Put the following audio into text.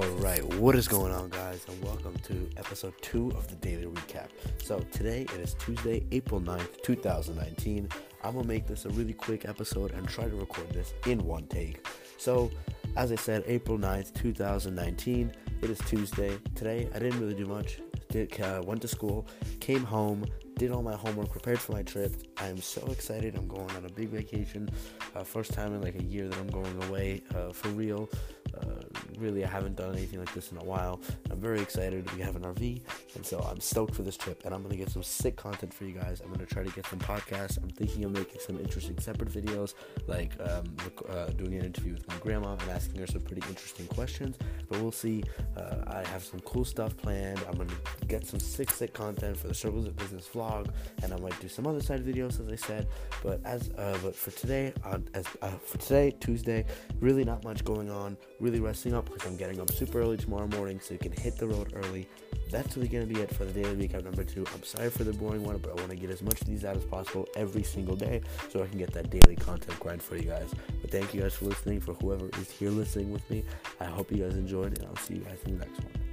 right, what is going on, guys, and welcome to episode two of the daily recap. So, today it is Tuesday, April 9th, 2019. I'm gonna make this a really quick episode and try to record this in one take. So, as I said, April 9th, 2019, it is Tuesday. Today, I didn't really do much. Did, uh, went to school, came home, did all my homework, prepared for my trip. I am so excited. I'm going on a big vacation. Uh, first time in like a year that I'm going away uh, for real. Really, I haven't done anything like this in a while. I'm very excited. We have an RV, and so I'm stoked for this trip. And I'm gonna get some sick content for you guys. I'm gonna try to get some podcasts. I'm thinking of making some interesting separate videos, like um, uh, doing an interview with my grandma and asking her some pretty interesting questions. But we'll see. Uh, I have some cool stuff planned. I'm gonna get some sick, sick content for the Circles of Business vlog, and I might do some other side videos, as I said. But as uh, but for today, as uh, for today, Tuesday, really not much going on. Really resting up because I'm getting up super early tomorrow morning, so you can hit the road early. That's really gonna be it for the daily recap number two. I'm sorry for the boring one, but I want to get as much of these out as possible every single day, so I can get that daily content grind for you guys. But thank you guys for listening. For whoever is here listening with me, I hope you guys enjoyed, and I'll see you guys in the next one.